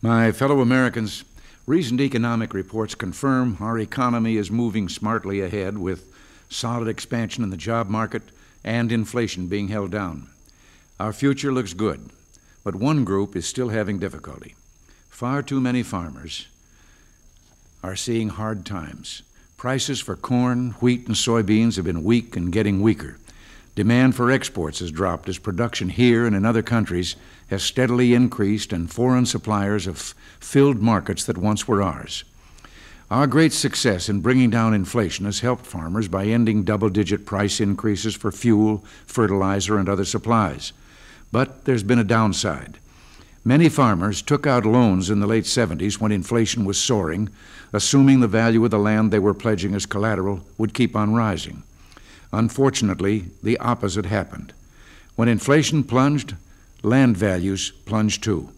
My fellow Americans, recent economic reports confirm our economy is moving smartly ahead with solid expansion in the job market and inflation being held down. Our future looks good, but one group is still having difficulty. Far too many farmers are seeing hard times. Prices for corn, wheat, and soybeans have been weak and getting weaker. Demand for exports has dropped as production here and in other countries has steadily increased and foreign suppliers have filled markets that once were ours. Our great success in bringing down inflation has helped farmers by ending double digit price increases for fuel, fertilizer, and other supplies. But there's been a downside. Many farmers took out loans in the late 70s when inflation was soaring, assuming the value of the land they were pledging as collateral would keep on rising. Unfortunately, the opposite happened. When inflation plunged, land values plunged too.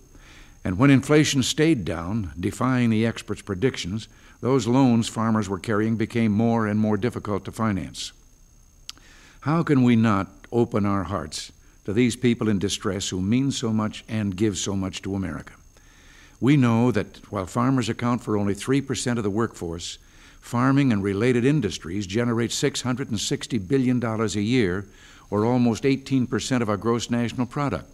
And when inflation stayed down, defying the experts' predictions, those loans farmers were carrying became more and more difficult to finance. How can we not open our hearts to these people in distress who mean so much and give so much to America? We know that while farmers account for only 3% of the workforce, farming and related industries generate $660 billion a year, or almost 18% of our gross national product.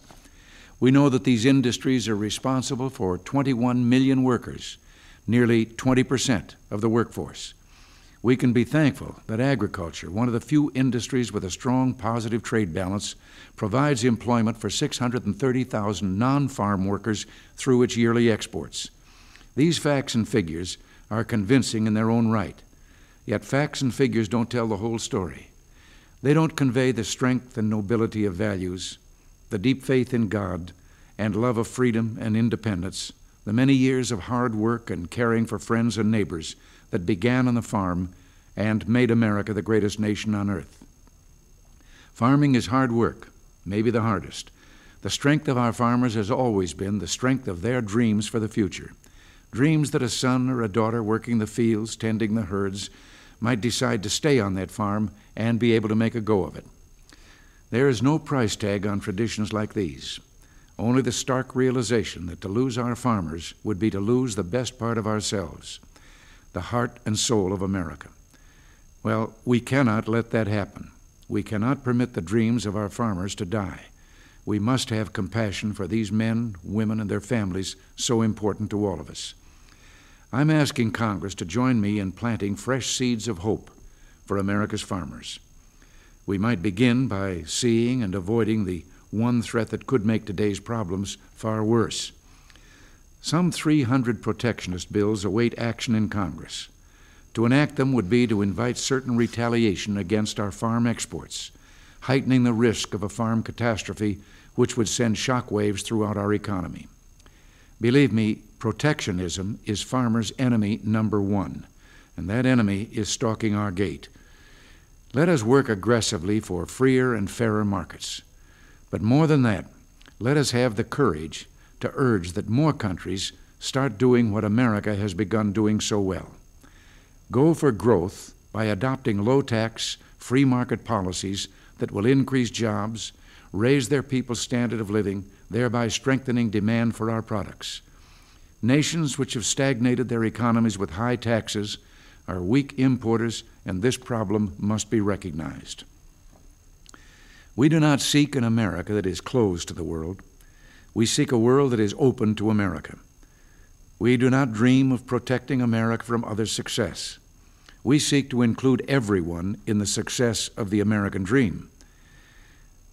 We know that these industries are responsible for 21 million workers, nearly 20% of the workforce. We can be thankful that agriculture, one of the few industries with a strong positive trade balance, provides employment for 630,000 non farm workers through its yearly exports. These facts and figures are convincing in their own right. Yet facts and figures don't tell the whole story. They don't convey the strength and nobility of values, the deep faith in God, and love of freedom and independence, the many years of hard work and caring for friends and neighbors that began on the farm and made America the greatest nation on earth. Farming is hard work, maybe the hardest. The strength of our farmers has always been the strength of their dreams for the future dreams that a son or a daughter working the fields, tending the herds, might decide to stay on that farm and be able to make a go of it. There is no price tag on traditions like these, only the stark realization that to lose our farmers would be to lose the best part of ourselves, the heart and soul of America. Well, we cannot let that happen. We cannot permit the dreams of our farmers to die. We must have compassion for these men, women, and their families so important to all of us. I'm asking Congress to join me in planting fresh seeds of hope for America's farmers. We might begin by seeing and avoiding the one threat that could make today's problems far worse. Some 300 protectionist bills await action in Congress. To enact them would be to invite certain retaliation against our farm exports, heightening the risk of a farm catastrophe which would send shock waves throughout our economy. Believe me, protectionism is farmers' enemy number one, and that enemy is stalking our gate. Let us work aggressively for freer and fairer markets. But more than that, let us have the courage to urge that more countries start doing what America has begun doing so well. Go for growth by adopting low tax, free market policies that will increase jobs, raise their people's standard of living, thereby strengthening demand for our products. Nations which have stagnated their economies with high taxes are weak importers, and this problem must be recognized. We do not seek an America that is closed to the world. We seek a world that is open to America. We do not dream of protecting America from other success. We seek to include everyone in the success of the American dream.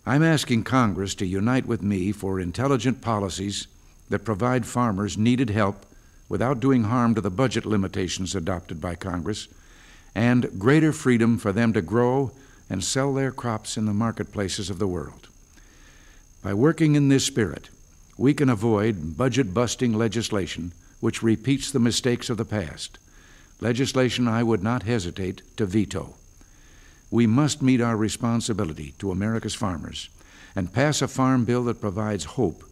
I'm asking Congress to unite with me for intelligent policies that provide farmers needed help without doing harm to the budget limitations adopted by Congress, and greater freedom for them to grow and sell their crops in the marketplaces of the world. By working in this spirit, we can avoid budget busting legislation which repeats the mistakes of the past, legislation I would not hesitate to veto we must meet our responsibility to America's farmers and pass a farm bill that provides hope,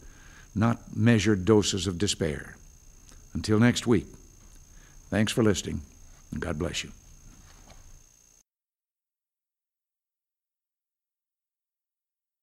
not measured doses of despair. Until next week, thanks for listening, and God bless you.